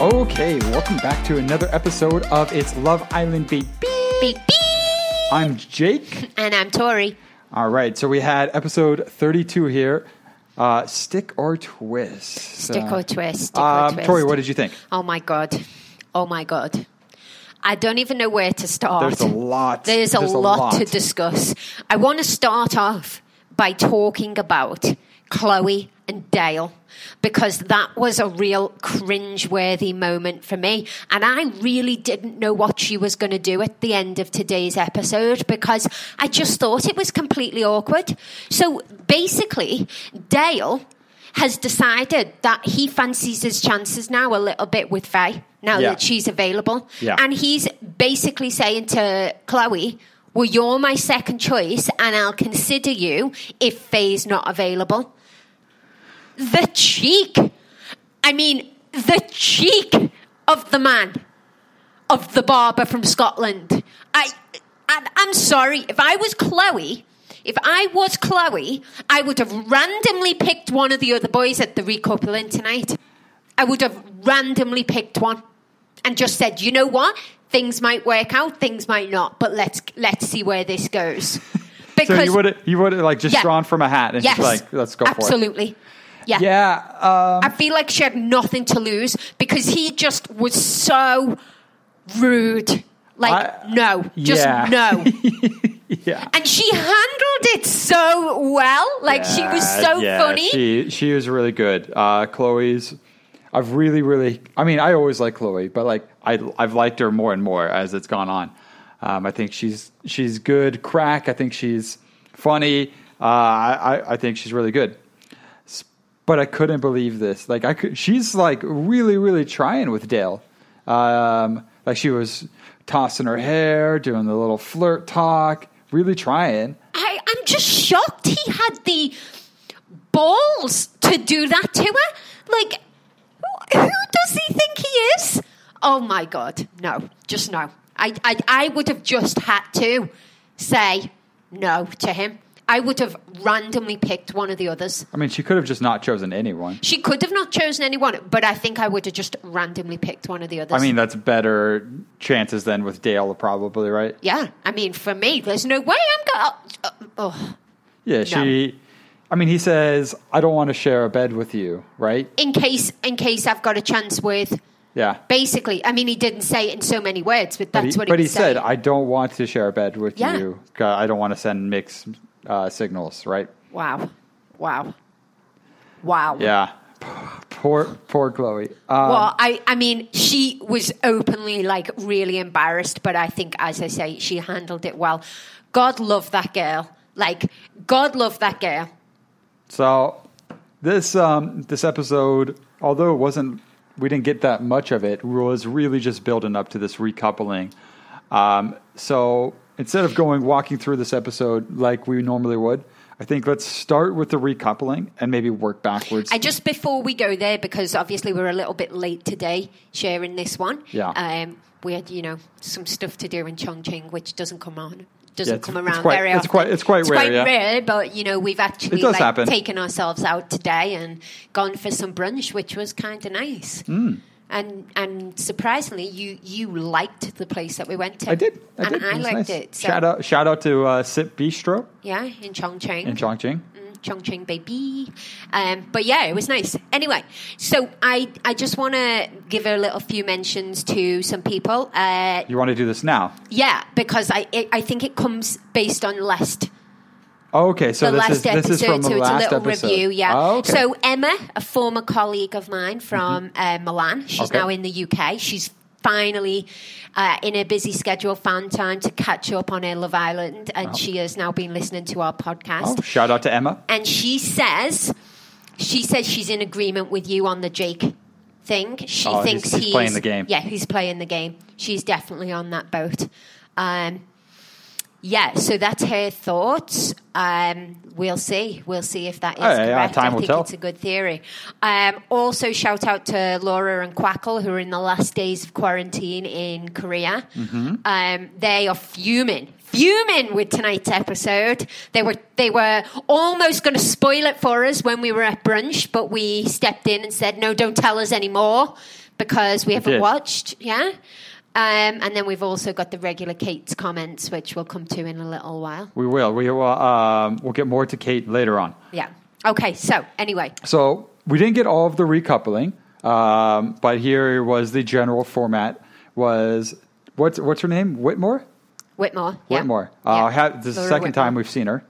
Okay, welcome back to another episode of It's Love Island Baby. Beep. I'm Jake. And I'm Tori. All right, so we had episode 32 here. Uh, stick or twist? Stick Uh, or twist. Stick or Um, twist. Tori, what did you think? Oh my god. Oh my god. I don't even know where to start. There's a lot. There's a, There's lot, to discuss. I want to start off by talking about Chloe and Dale because that was a real cringe-worthy moment for me, and I really didn't know what she was going to do at the end of today's episode because I just thought it was completely awkward. So basically, Dale has decided that he fancies his chances now a little bit with Faye now Yeah. that she's available. Yeah. And he's basically saying to Chloe, Well, you're my second choice, and I'll consider you if Faye's not available. The cheek. I mean, the cheek of the man, of the barber from Scotland. I, I I'm sorry. If I was Chloe, if I was Chloe, I would have randomly picked one of the other boys at the recoupling tonight. I would have randomly picked one and just said, you know what? Things might work out, things might not, but let's let's see where this goes. So you would you would have like just Yeah. drawn from a hat and yes, just like let's go for it. absolutely. Yeah. Yeah, um, I feel like she had nothing to lose because he just was so rude. Like, I- no, just yeah. no. yeah. And she handled it so well. Like, she was so yeah, funny. She she was really good. Uh, Chloe's. I've really really. I mean, I always like Chloe, but like I I've liked her more and more as it's gone on. Um, I think she's she's good. Crack. I think she's funny. Uh, I I- think she's really good. But I couldn't believe this. Like I could. She's like really really trying with Dale. Um, like she was tossing her hair, doing the little flirt talk, really trying. I, I'm just shocked he had the balls to do that to her. Like, who, does he think he is? Oh my God, no, just no. I, I, I would have just had to say no to him. I would have randomly picked one of the others. I mean, she could have just not chosen anyone. She could have not chosen anyone, but I think I would have just randomly picked one of the others. I mean, that's better chances than with Dale, probably, right? yeah, I mean, for me, there's no way I'm going. Uh, oh. Yeah, she. I mean, he says, "I don't want to share a bed with you," right? In case, in case I've got a chance with Yeah. Basically, I mean, he didn't say it in so many words, but But that's he, what he but he said, "I don't want to share a bed with Yeah. you. I don't want to send mixed uh, signals," right? wow, wow, wow. Yeah. Poor, poor Chloe. Um, Well, I, I mean, she was openly like really embarrassed, but I think, as I say, she handled it well. God love that girl. Like, God love that girl. So this um, this episode, although it wasn't, we didn't get that much of it. Was really just building up to this recoupling. Um, so instead of going walking through this episode like we normally would, I think let's start with the recoupling and maybe work backwards. I just before we go there, because obviously we're a little bit late today sharing this one. Yeah. Um, we had you know some stuff to do in Chongqing, which doesn't come on. Doesn't it's- come it's around quite- very it's often. quite- it's quite rare, yeah. rare, but you know we've actually like happen. taken ourselves out today and gone for some brunch, which was kind of nice. Hmm. And and surprisingly, you you liked the place that we went to. I did. I and did. I liked nice. it. So, Shout out! Shout out to uh, Sip Bistro Yeah, in Chongqing. in Chongqing. Chongqing baby. Um, but yeah, it was nice. Anyway, so I I just want to give a little few mentions to some people. Uh, You want to do this now? yeah, because I it, I think it comes based on last Oh, okay, so the this last is this is from the so it's a last little episode. review. Yeah. Oh, okay. So Emma, a former colleague of mine from uh, Milan, she's Okay. now in the UK. She's finally uh, in a busy schedule found time to catch up on her Love Island, and she has now been listening to our podcast. Oh, shout out to Emma. and she says she says she's in agreement with you on the Jake thing. She Oh, he's- thinks he's playing the game. Yeah, he's playing the game. She's definitely on that boat. Um, yeah, so that's her thoughts. Um, we'll see. We'll see if that is Oh, yeah, correct. I think tell. it's a good theory. Um, also, shout out to Laura and Quackle, who are in the last days of quarantine in Korea. Mm-hmm. Um, they are fuming, fuming with tonight's episode. They were they were almost going to spoil it for us when we were at brunch, but we stepped in and said, "No, don't tell us anymore," because we haven't watched. Yeah. Um, and then we've also got the regular Kate's comments, which we'll come to in a little while. We will. We will. Um, we'll get more to Kate later on. Yeah. Okay. So anyway, So we didn't get all of the recoupling, um, but here was the general format. Was what's what's her name? Whitmore. Whitmore. Yeah. Whitmore. Yeah. Uh, had, this is the second Whitmore. time we've seen her.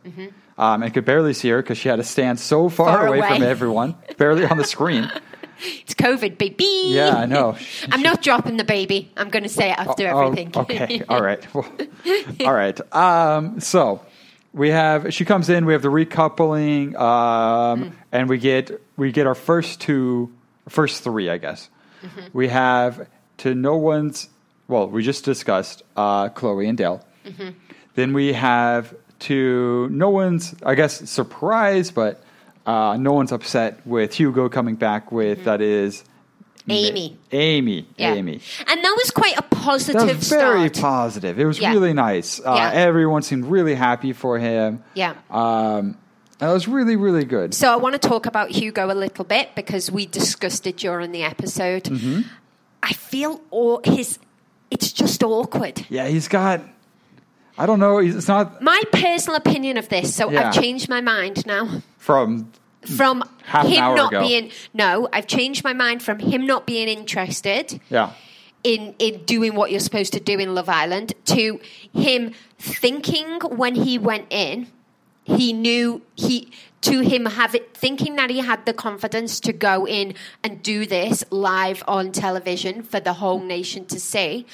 Um, and could barely see her because she had to stand so far, Far away, from everyone, barely on the screen. It's COVID, baby. Yeah, I know. I'm not dropping the baby. I'm going to say it after Oh, everything. okay. All right. Well, all right. Um, so we have she comes in. We have the recoupling, um, Mm. and we get we get our first two, first three, I guess. Mm-hmm. We have to no one's. Well, we just discussed uh, Chloe and Dale. Mm-hmm. Then we have to no one's. I guess surprise, but uh, no one's upset with Hugo coming back with that is. Mm-hmm. Amy. Amy. Yeah. Amy. And that was quite a positive That was very start. positive. It was Yeah. really nice. Uh, Yeah. Everyone seemed really happy for him. Yeah. Um, it was really, really good. So I want to talk about Hugo a little bit because we discussed it during the episode. Mm-hmm. I feel all his. It's just awkward. Yeah, he's got. I don't know. It's not My personal opinion of this. So Yeah. I've changed my mind now. from. From him not ago. being no, I've changed my mind from him not being interested Yeah. in in doing what you're supposed to do in Love Island to him thinking when he went in, he knew he to him have it thinking that he had the confidence to go in and do this live on television for the whole nation to see.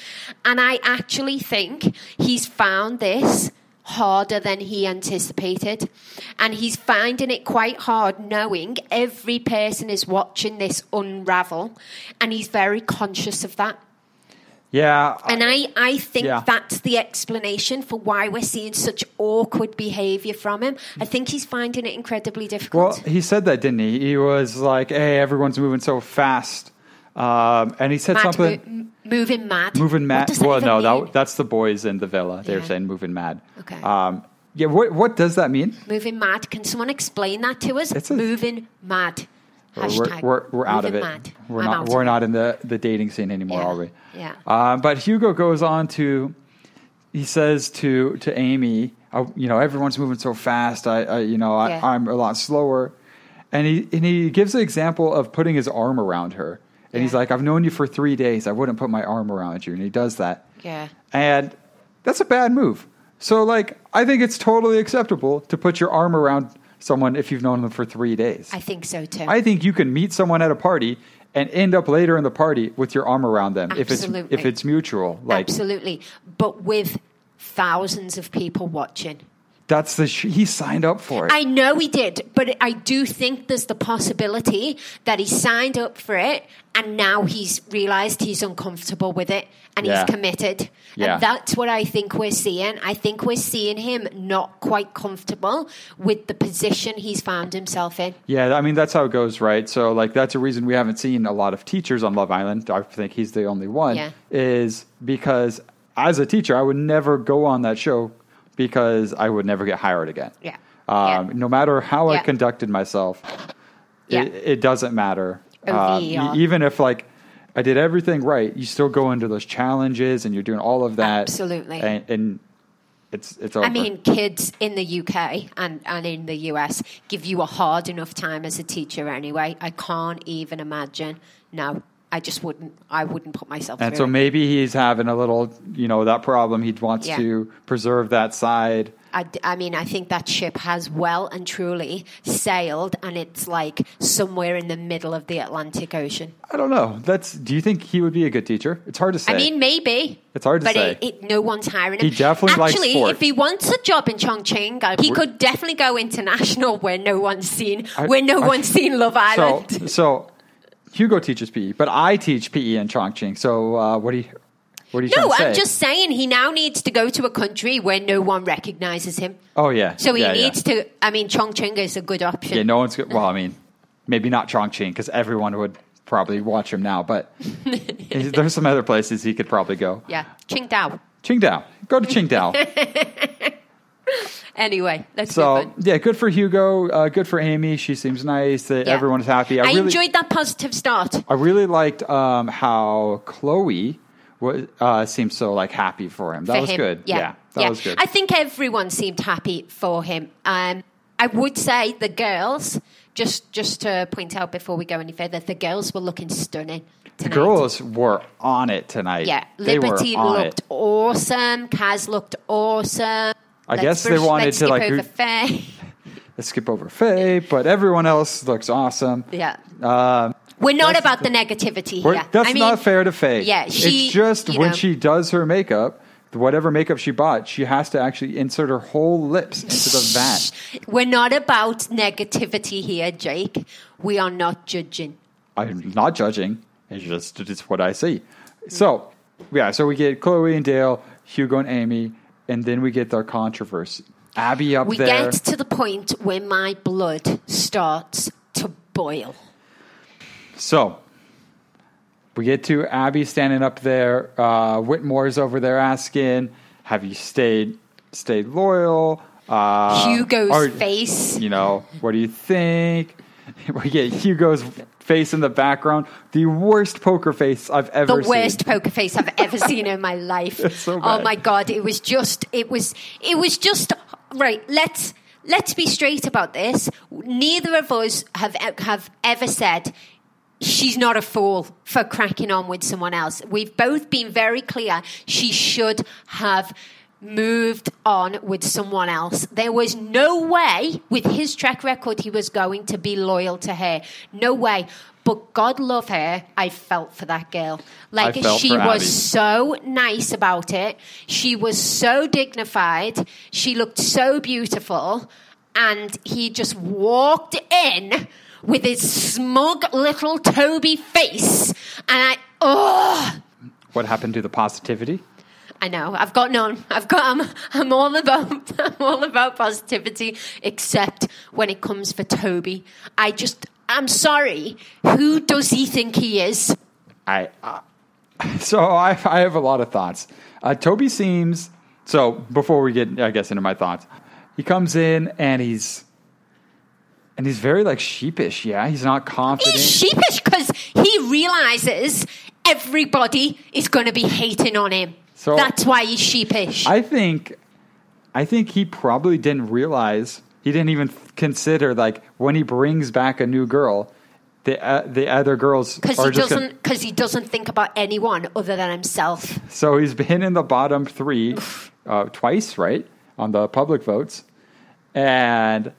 And I actually think he's found this harder than he anticipated. And he's finding it quite hard knowing every person is watching this unravel. And he's very conscious of that. Yeah. And I, I think Yeah. that's the explanation for why we're seeing such awkward behaviour from him. I think he's finding it incredibly difficult. well, he said that, didn't he? He was like, hey, everyone's moving so fast. Um, and he said mad, something. mo- moving mad. Moving mad. Well, no, that, that's the boys in the villa. They were Yeah. saying moving mad. Okay. Um, yeah. What What does that mean? moving mad. Can someone explain that to us? It's a- moving mad. Hashtag We're, we're, we're out of it. We're I'm not. We're not in the, the dating scene anymore, Yeah. are we? Yeah. Um, but Hugo goes on to. He says to to Amy, oh, you know, everyone's moving so fast. I, I you know, I, Yeah. I'm a lot slower. And he and he gives an example of putting his arm around her. And he's like, I've known you for three days. I wouldn't put my arm around you. And he does that. Yeah. And that's a bad move. So, like, I think it's totally acceptable to put your arm around someone if you've known them for three days. I think so too. I think you can meet someone at a party and end up later in the party with your arm around them if it's Absolutely. if it's mutual. Like Absolutely. But with thousands of people watching. That's the sh- he signed up for it. I know he did, but I do think there's the possibility that he signed up for it and now he's realized he's uncomfortable with it and Yeah. he's committed. Yeah. And that's what I think we're seeing. I think we're seeing him not quite comfortable with the position he's found himself in. yeah, I mean that's how it goes, right? So like that's a reason we haven't seen a lot of teachers on Love Island. I think he's the only one. Yeah. Is because as a teacher, I would never go on that show because I would never get hired again. Yeah. Um, Yeah. No matter how I conducted myself, Yeah. it, it doesn't matter. Um, even if like I did everything right, you still go into those challenges and you're doing all of that. Absolutely. and, and it's it's over. I mean, kids in the UK and, and in the US give you a hard enough time as a teacher anyway. I can't even imagine. No, I just wouldn't. I wouldn't put myself and through. so maybe he's having a little, you know, that problem. He wants Yeah. to preserve that side. I, I, mean, I think that ship has well and truly sailed, and it's like somewhere in the middle of the Atlantic Ocean. I don't know. That's. Do you think he would be a good teacher? It's hard to say. I mean, maybe. It's hard to but say. It, it, no one's hiring him. He definitely likes Actually, if he wants a job in Chongqing, uh, he could definitely go international where no one's seen, where no I- one's seen Love so Island. so Hugo teaches PE, but I teach PE in Chongqing. So uh, what do you? What are you No, I'm just saying he now needs to go to a country where no one recognizes him. Oh yeah. So he Yeah, yeah. needs to. I mean, Chongqing is a good option. Yeah, no one's good. Well, I mean, maybe not Chongqing because everyone would probably watch him now. But there's some other places he could probably go. Yeah, Qingdao. Qingdao. Go to Qingdao. Anyway, let's so yeah, good for Hugo. Uh, good for Amy. She seems nice. That Yeah. everyone's happy. I, I really, enjoyed that positive start. I really liked um, how Chloe was uh, seemed so like happy for him. That for was him. good. Yeah, that yeah. was good. I think everyone seemed happy for him. Um, I would say the girls, just just to point out before we go any further, the girls were looking stunning. the girls were on it tonight. yeah, they Liberty looked it. awesome. Kaz looked awesome. I Let's guess they wanted to, like, over Faye. Let's skip over Faye, but everyone else looks awesome. yeah. Um, We're not about the negativity here. That's I mean, not fair to Faye. Yeah, she. it's just when know, she does her makeup, whatever makeup she bought, she has to actually insert her whole lips into the vat. We're not about negativity here, Jake. We are not judging. I'm not judging. It's just it's what I see. So yeah, so we get Chloe and Dale, Hugo and Amy, and then we get their controversy. Abby up We there. get to the point where my blood starts to boil. So we get to Abby standing up there. Uh, Whitmore's over there asking, "Have you stayed stayed loyal?" Uh, Hugo's or, face. You know, what do you think? We get Hugo's face in the background. The worst poker face I've ever seen. The worst poker face I've ever seen in my life. So oh my god! It was just. It was. It was just right. Let's let's be straight about this. Neither of us have have ever said she's not a fool for cracking on with someone else. We've both been very clear she should have moved on with someone else. There was no way with his track record he was going to be loyal to her. No way. But God love her, I felt for that girl. Like she was Abby. so nice about it. She was so dignified. She looked so beautiful. And he just walked in with his smug little Toby face. And I, oh, What happened to the positivity? I know. I've got none. I've got. I'm, I'm all about. I'm all about positivity, except when it comes for Toby. I just. I'm sorry. Who does he think he is? I uh, so I I have a lot of thoughts. Uh, Toby seems so. Before we get, I guess, into my thoughts, he comes in and he's and he's very like sheepish. Yeah, he's not confident. He's sheepish because he realizes everybody is going to be hating on him. So- That's why he's sheepish. I think, I think he probably didn't realize. He didn't even consider like when he brings back a new girl, the uh, the other girls because he doesn't. Because he doesn't think about anyone other than himself. So he's been in the bottom three uh, twice, right, on the public votes, and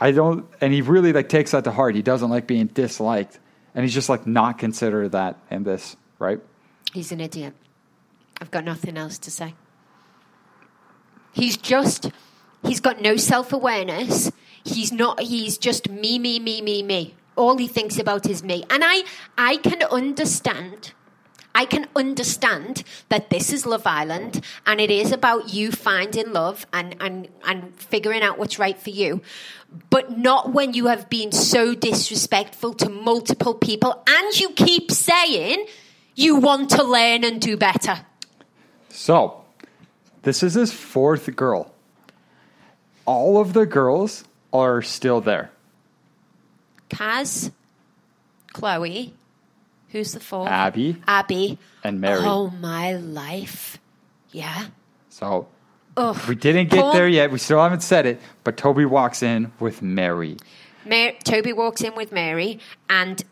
I don't. And he really like takes that to heart. He doesn't like being disliked, and he's just like not consider that in this, right? He's an idiot. I've got nothing else to say. He's just, he's got no self awareness. He's not, he's just me, me, me, me, me. All he thinks about is me. And I, I can understand, I can understand that this is Love Island and it is about you finding love and, and, and figuring out what's right for you. But not when you have been so disrespectful to multiple people and you keep saying you want to learn and do better. So this is his fourth girl. All of the girls are still there. Kaz, Chloe, who's the fourth? Abby Abby. and Mary. Oh, my life. Yeah. So Ugh. we didn't get Paul- there yet. We still haven't said it, but Toby walks in with Mary. Mar- Toby walks in with Mary, and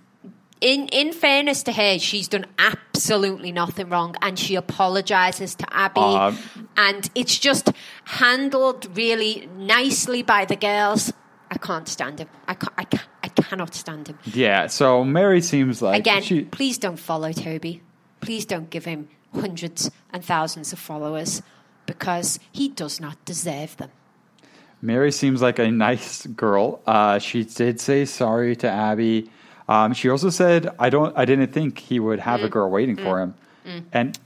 in in fairness to her, she's done absolutely nothing wrong, and she apologizes to Abby, and it's just handled really nicely by the girls. I can't stand him. I can't, I, can't, I cannot stand him. Yeah. So Mary seems like Again, she, please don't follow Toby. Please don't give him hundreds and thousands of followers because he does not deserve them. Mary seems like a nice girl. Uh, she did say sorry to Abby. Um, she also said, "I don't. I didn't think he would have Mm. a girl waiting for him." And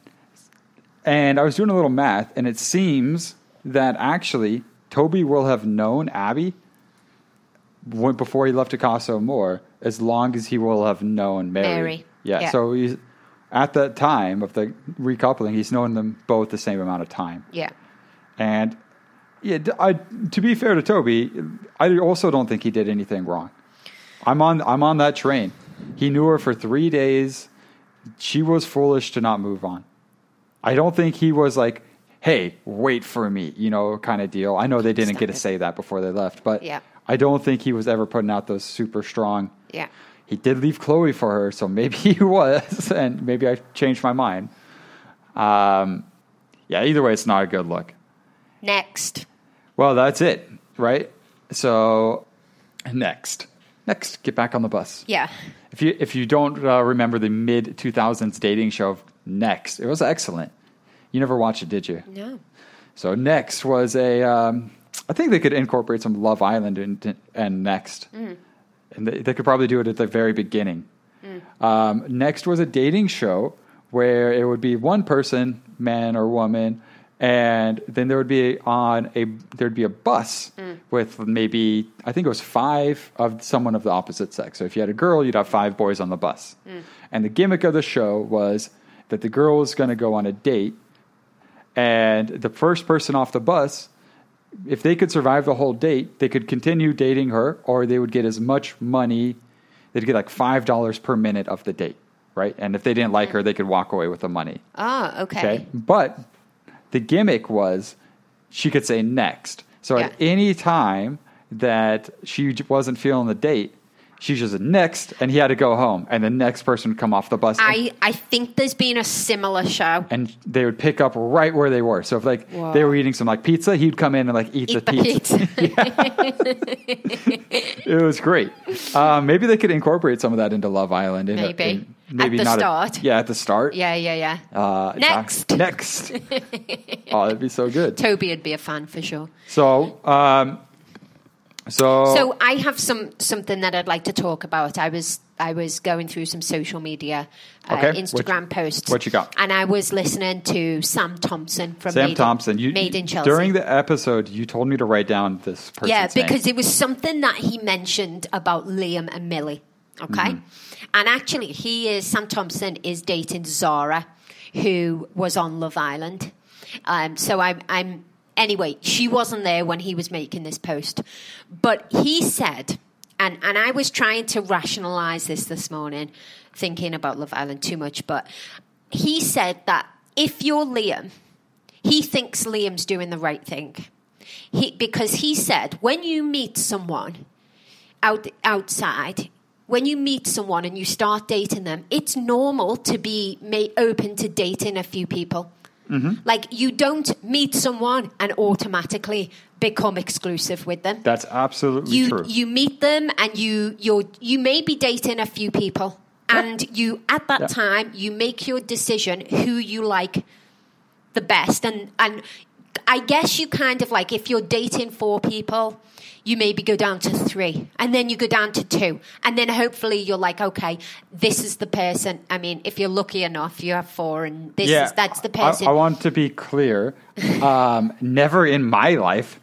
And I was doing a little math, and it seems that actually Toby will have known Abby when, before he left Picasso more, as long as he will have known Mary. Mary. Yeah, Yeah. So he's, at the time of the recoupling, he's known them both the same amount of time. Yeah. And yeah, I, to be fair to Toby, I also don't think he did anything wrong. I'm on I'm on that train. He knew her for three days. She was foolish to not move on. I don't think he was like, "Hey, wait for me," you know, kind of deal. I know they didn't Stop get to say that before they left, but Yeah. I don't think he was ever putting out those super strong. Yeah. He did leave Chloe for her, so maybe he was, and maybe I changed my mind. Um, yeah, either way, it's not a good look. Next. Well, that's it, right? So, next, next, get back on the bus. Yeah. If you if you don't uh, remember the mid two thousands dating show Next, it was excellent. You never watched it, did you? No. So Next was a. Um, I think they could incorporate some Love Island and, and Next, and they, they could probably do it at the very beginning. Um, Next was a dating show where it would be one person, man or woman, and then there would be on a there'd be a bus mm. with maybe I think it was five of someone of the opposite sex. So if you had a girl, you'd have five boys on the bus, mm. and the gimmick of the show was that the girl was going to go on a date and the first person off the bus, if they could survive the whole date, they could continue dating her, or they would get as much money. They'd get like five dollars per minute of the date, right? And if they didn't like mm. her, they could walk away with the money. Oh, okay. Okay, but the gimmick was she could say next. So at any time that she wasn't feeling the date, she just said next, and he had to go home, and the next person would come off the bus. I, I think there's been a similar show. and they would pick up right where they were. So if like Wow. they were eating some like pizza, he'd come in and like eat, Eat the, the pizza. pizza. It was great. Um, maybe they could incorporate some of that into Love Island. In a- Maybe. in- At maybe the not a- yeah, at the start. yeah, yeah, yeah. Uh, Next. next. oh, that'd be so good. Toby would be a fan for sure. So, um, so, So I have some something that I'd like to talk about. I was I was going through some social media, uh, Okay. Instagram What- posts. what you got? And I was listening to Sam Thompson from Sam Made Thompson, in, you Made in Chelsea. during the episode, you told me to write down this person's yeah, name. because it was something that he mentioned about Liam and Millie. Okay, Mm-hmm. and actually, he is Sam Thompson is dating Zara, who was on Love Island. Um, so I'm, I'm anyway. She wasn't there when he was making this post, but he said, and and I was trying to rationalize this this morning, thinking about Love Island too much, but he said that if you're Liam, he thinks Liam's doing the right thing. He, because he said when you meet someone out outside, when you meet someone and you start dating them, it's normal to be open to dating a few people. Mm-hmm. Like you don't meet someone and automatically become exclusive with them. That's absolutely you true. you meet them and you you you may be dating a few people and you at that Yeah. time you make your decision who you like the best and and I guess you kind of like if you're dating four people you maybe go down to three and then you go down to two and then hopefully you're like okay this is the person I mean if you're lucky enough you have four and this is that's the person I, want to be clear. Um, never in my life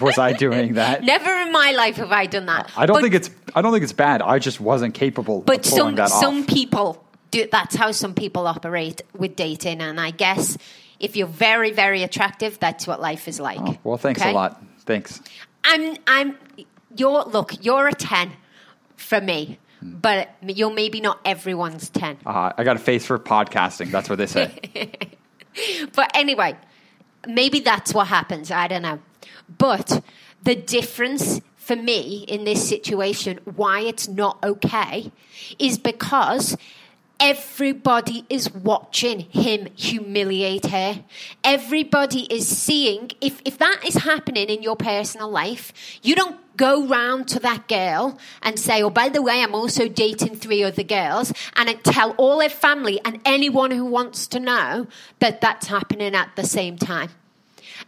was I doing that. never in my life have I done that I don't But- think it's. I don't think it's bad. I just wasn't capable But some that some people do. That's how some people operate with dating, and I guess if you're very very attractive, that's what life is like. Oh, well, thanks Okay? a lot. Thanks. I'm I'm you're look you're a ten for me, but you're maybe not everyone's ten. Uh, I got a face for podcasting. That's what they say. But anyway, maybe that's what happens. I don't know. But the difference for me in this situation, why it's not okay, is because everybody is watching him humiliate her. Everybody is seeing, if, if that is happening in your personal life, you don't go round to that girl and say, oh, by the way, I'm also dating three other girls, and tell all her family and anyone who wants to know that that's happening at the same time.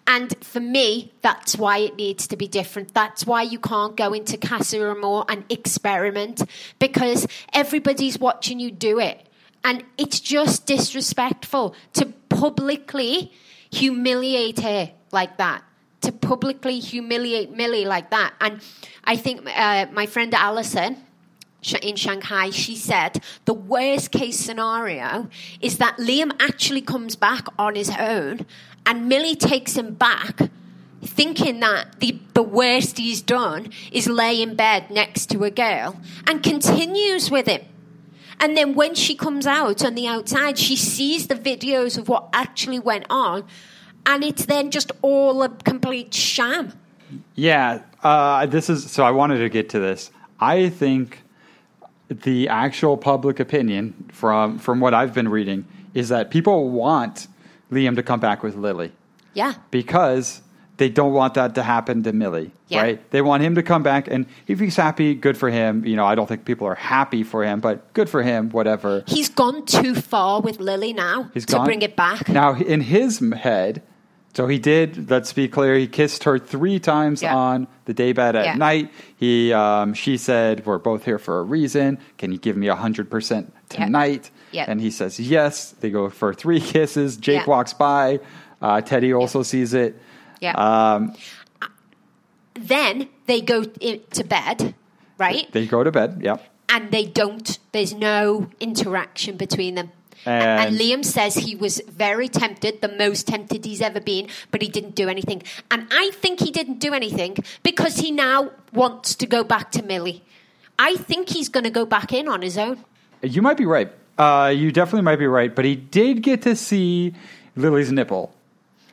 And for me, that's why it needs to be different. That's why you can't go into Casa Amor and experiment because everybody's watching you do it. And it's just disrespectful to publicly humiliate her like that. To publicly humiliate Millie like that. And I think uh, my friend Alison in Shanghai, she said the worst case scenario is that Liam actually comes back on his own and Millie takes him back thinking that the, the worst he's done is lay in bed next to a girl and continues with him. And then when she comes out on the outside, she sees the videos of what actually went on, and it's then just all a complete sham. Yeah, uh, this is so. I wanted to get to this. I think the actual public opinion from from what I've been reading is that people want Liam to come back with Lillie Yeah. because they don't want that to happen to Millie, Yeah. right? They want him to come back, and if he's happy, good for him. You know, I don't think people are happy for him, but good for him. Whatever. He's gone too far with Lillie now He's to gone. bring it back. Now, in his head, so he did. Let's be clear. He kissed her three times Yeah. on the day bed at Yeah. night. He, um, she said, "We're both here for a reason. Can you give me hundred percent tonight?" Yeah. And he says yes. They go for three kisses. Jake walks by. Uh, Teddy also sees it. Yeah. Um, then they go to bed, right? they go to bed. Yep. and they don't. There's no interaction between them. And- And, Liam says he was very tempted, the most tempted he's ever been, but he didn't do anything. And I think he didn't do anything because he now wants to go back to Millie. I think he's going to go back in on his own. You might be right. Uh, you definitely might be right. But he did get to see Lillie's nipple.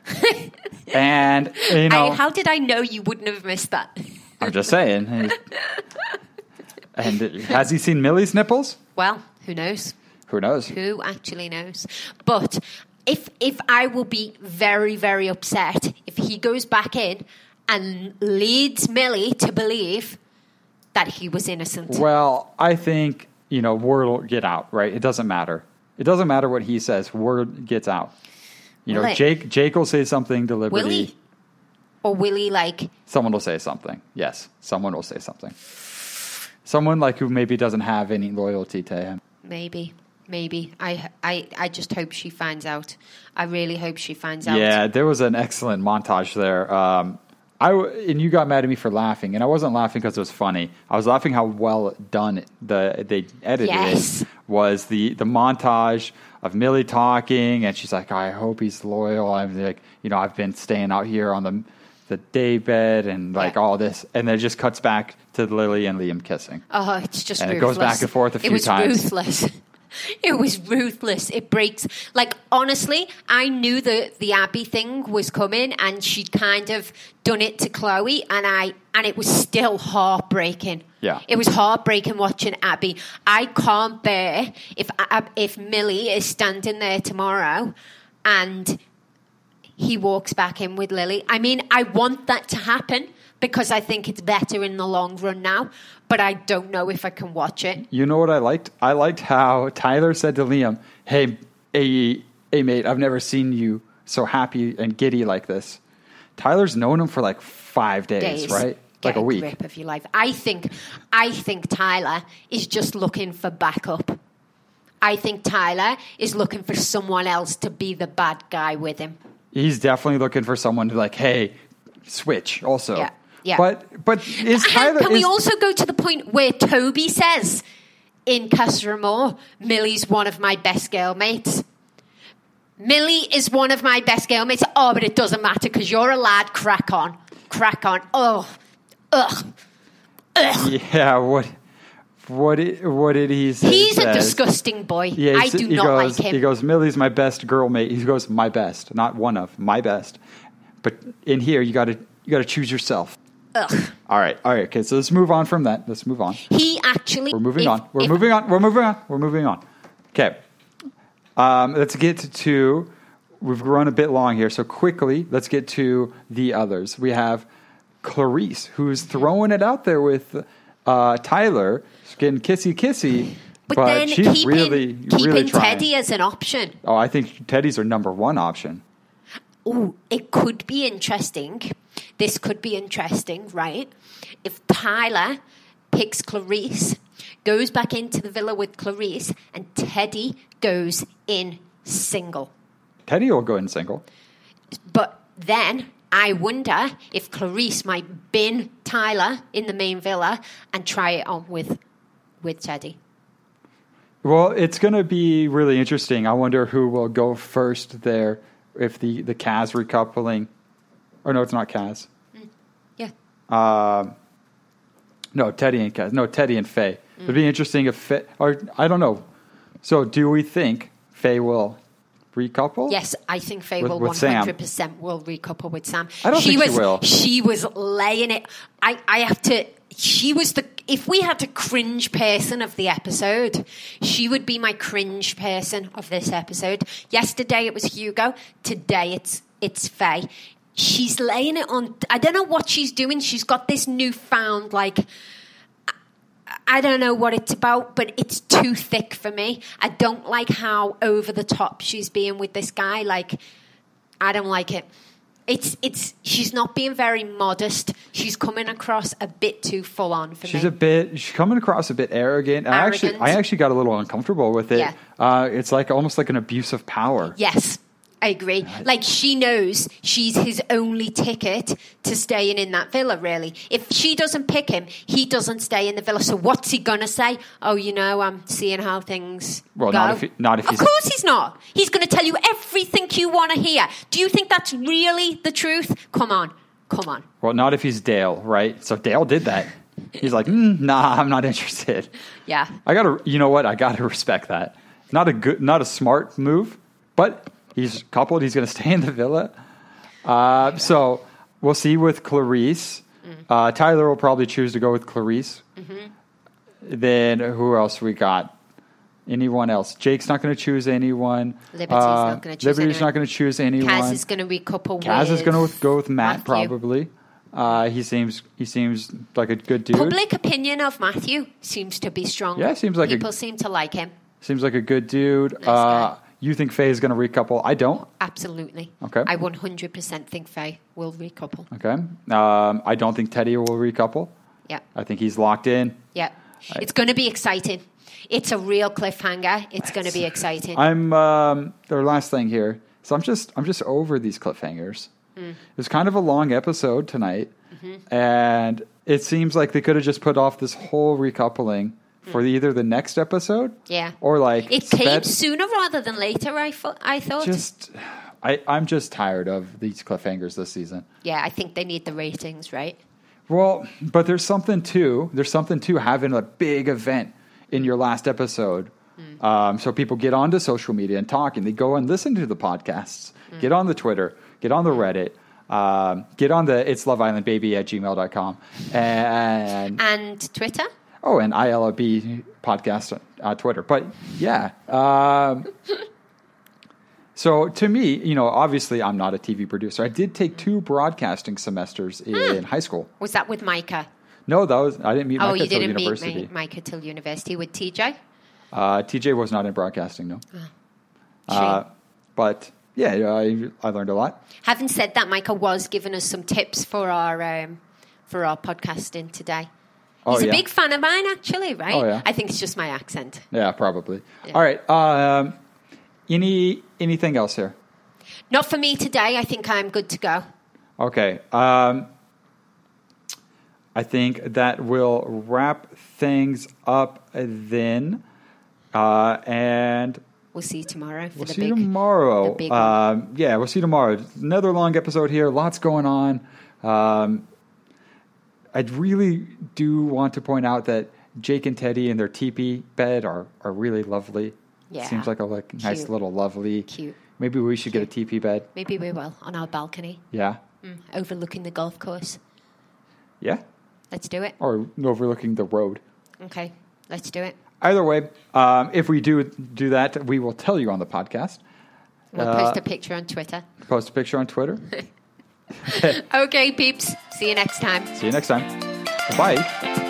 and you know, I, how did I know you wouldn't have missed that? I'm just saying. And has he seen Millie's nipples? Well, who knows? Who knows? Who actually knows? But if if I will be very very upset if he goes back in and leads Millie to believe that he was innocent. Well, I think you know word will get out. Right? It doesn't matter. It doesn't matter what he says. Word gets out. You know, it? Jake. Jake will say something to Will he? Or will he like Someone will say something. Yes, someone will say something. Someone like who maybe doesn't have any loyalty to him. maybe maybe I I I just hope she finds out. I really hope she finds out. Yeah, there was an excellent montage there. Um, I and you got mad at me for laughing, and I wasn't laughing because it was funny. I was laughing how well done the they edited Yes. it. Was the the montage of Millie talking, and she's like, "I hope he's loyal." I'm like, you know, I've been staying out here on the the day bed and like Yeah. all this, and then it just cuts back to Lillie and Liam kissing. Oh, it's just And it goes back and forth a few it was times. ruthless. It was ruthless. It breaks. Like honestly, I knew that the Abby thing was coming, and she'd kind of done it to Chloe, and I and it was still heartbreaking. Yeah. it was heartbreaking watching Abby. I can't bear if uh, uh, if Millie is standing there tomorrow, and he walks back in with Lillie. I mean, I want that to happen because I think it's better in the long run now, but I don't know if I can watch it. You know what I liked? I liked how Tyler said to Liam, "Hey, hey, hey, mate, I've never seen you so happy and giddy like this." Tyler's known him for like five days, Days. right? Get Like a week. grip of your life. I think, I think Tyler is just looking for backup. I think Tyler is looking for someone else to be the bad guy with him. He's definitely looking for someone to like, "Hey, switch." Also, Yeah, yeah. But but is Tyler? can we is- also go to the point where Toby says in Casa Millie's one of my best girl mates? Millie is one of my best girl mates. Oh, but it doesn't matter because you're a lad. Crack on. Crack on. Oh, ugh. yeah. What? What? Did, what did he say? He's a disgusting boy. Yeah, I do not goes, like him. He goes, Millie's my best girl mate. He goes, my best, not one of, my best. But in here, you got to you got to choose yourself. Ugh. All right, all right. Okay, so let's move on from that. Let's move on. He actually. We're moving if- on. We're if- moving on. We're moving on. We're moving on. Okay. Um, let's get to. We've run a bit long here, so quickly let's get to the others. We have Clarisse, who's throwing it out there with uh, Tyler, getting kissy kissy, But, but, then she's keeping, really, keeping really. Teddy as an option. Oh, I think Teddy's our number one option. Ooh, it could be interesting. This could be interesting, right? If Tyler picks Clarisse, goes back into the villa with Clarisse, and Teddy goes in single. Teddy will go in single. But then I wonder if Clarisse might bin Tyler in the main villa and try it on with with Teddy. Well, it's going to be really interesting. I wonder who will go first there. If the the Kaz recoupling, or no, it's not Kaz. Yeah. Um, no, Teddy and Kaz. No, Teddy and Faye. It'd Mm. be interesting if Faye, or I don't know. So, do we think Faye will recouple? Yes, I think Faye With- will one hundred percent will recouple with Sam. I don't she think she was will. she was laying it. I I have to. She was the. If we had a cringe person of the episode, she would be my cringe person of this episode. Yesterday it was Hugo. Today it's it's Faye. She's laying it on. I don't know what she's doing. She's got this newfound like. I don't know what it's about, but it's too thick for me. I don't like how over the top she's being with this guy. Like, I don't like it. It's it's she's not being very modest. She's coming across a bit too full on for She's me. a bit. She's coming across a bit arrogant. I actually, Arrogant. I actually got a little uncomfortable with it. Yeah. Uh, it's like almost like an abuse of power. yes, I agree. Like she knows she's his only ticket to staying in that villa. Really, if she doesn't pick him, he doesn't stay in the villa. So what's he gonna say? Oh, you know, I'm seeing how things Well, go. not if he- not if of course he's not. He's going to tell you everything you want to hear. Do you think that's really the truth? Come on, come on. Well, not if he's Dale, right? So Dale did that. He's like, mm, nah, I'm not interested. Yeah. I gotta, you know what? I gotta respect that. Not a good, not a smart move, but he's coupled. He's gonna stay in the villa. Uh, so we'll see with Clarisse. Mm. Uh, Tyler will probably choose to go with Clarisse. Mm-hmm. Then who else we got? Anyone else? Jake's not going to choose anyone. Liberty's Uh, not gonna choose Liberty's anyone. not going to choose anyone. Kaz is going to recouple Kaz is going to go with Matt Matthew. probably. Uh, he seems he seems like a good dude. Public opinion of Matthew seems to be strong. Yeah, seems like a- people seem to like him. Seems like a good dude. Nice uh. You think Faye is going to recouple? I don't. Absolutely. Okay. I 100% think Faye will recouple. Okay. Um, I don't think Teddy will recouple. Yeah. I think he's locked in. Yeah. It's going to be exciting. It's a real cliffhanger. It's going to be exciting. I'm um, their last thing here. So I'm just I'm just over these cliffhangers. Mm. It was kind of a long episode tonight, Mm-hmm. and it seems like they could have just put off this whole recoupling for either the next episode, Mm. Yeah. or like it came sped- sooner rather than later, I, thought. I thought. just. I, I'm just tired of these cliffhangers this season. yeah, I think they need the ratings, right? Well, but there's something too. There's something to having a big event in your last episode. Um, so people get onto social media and talk, and they go and listen to the podcasts. Get on the Twitter. Get on the Reddit. Um, get on the It's Love Island Baby at gmail.com. And And Twitter? Oh, and ILB podcast on uh, Twitter. But yeah. Um, so to me, you know, obviously I'm not a TV producer. I did take two broadcasting semesters in high school. Was that with Micah? No, that was I didn't meet oh, Micah you till didn't university. meet Micah till university with TJ? Uh, TJ was not in broadcasting, no. Shame. Uh, but yeah, I, I learned a lot. Having said that, Micah was giving us some tips for our um, for our podcasting today. Oh, He's yeah. a big fan of mine, actually, right? Oh, yeah. I think it's just my accent. Yeah, probably. Yeah. All right. Um, any anything else here? Not for me today. I think I'm good to go. Okay. Um, I think that will wrap things up then. Uh, and We'll see you tomorrow for we'll the see big. you tomorrow. the big one. um, yeah, we'll see you tomorrow. Another long episode here. Lots going on. Um, I really do want to point out that Jake and Teddy in their teepee bed are, are really lovely. Yeah. Seems like a like nice little lovely. Cute. Maybe we should get a teepee bed. Maybe we will on our balcony, Yeah. mm, overlooking the golf course. Yeah. Let's do it. Or overlooking the road. Okay, let's do it. Either way, um, if we do do that, we will tell you on the podcast. We'll Uh, post a picture on Twitter. Post a picture on Twitter. Okay, peeps. See you next time. See you next time. Bye.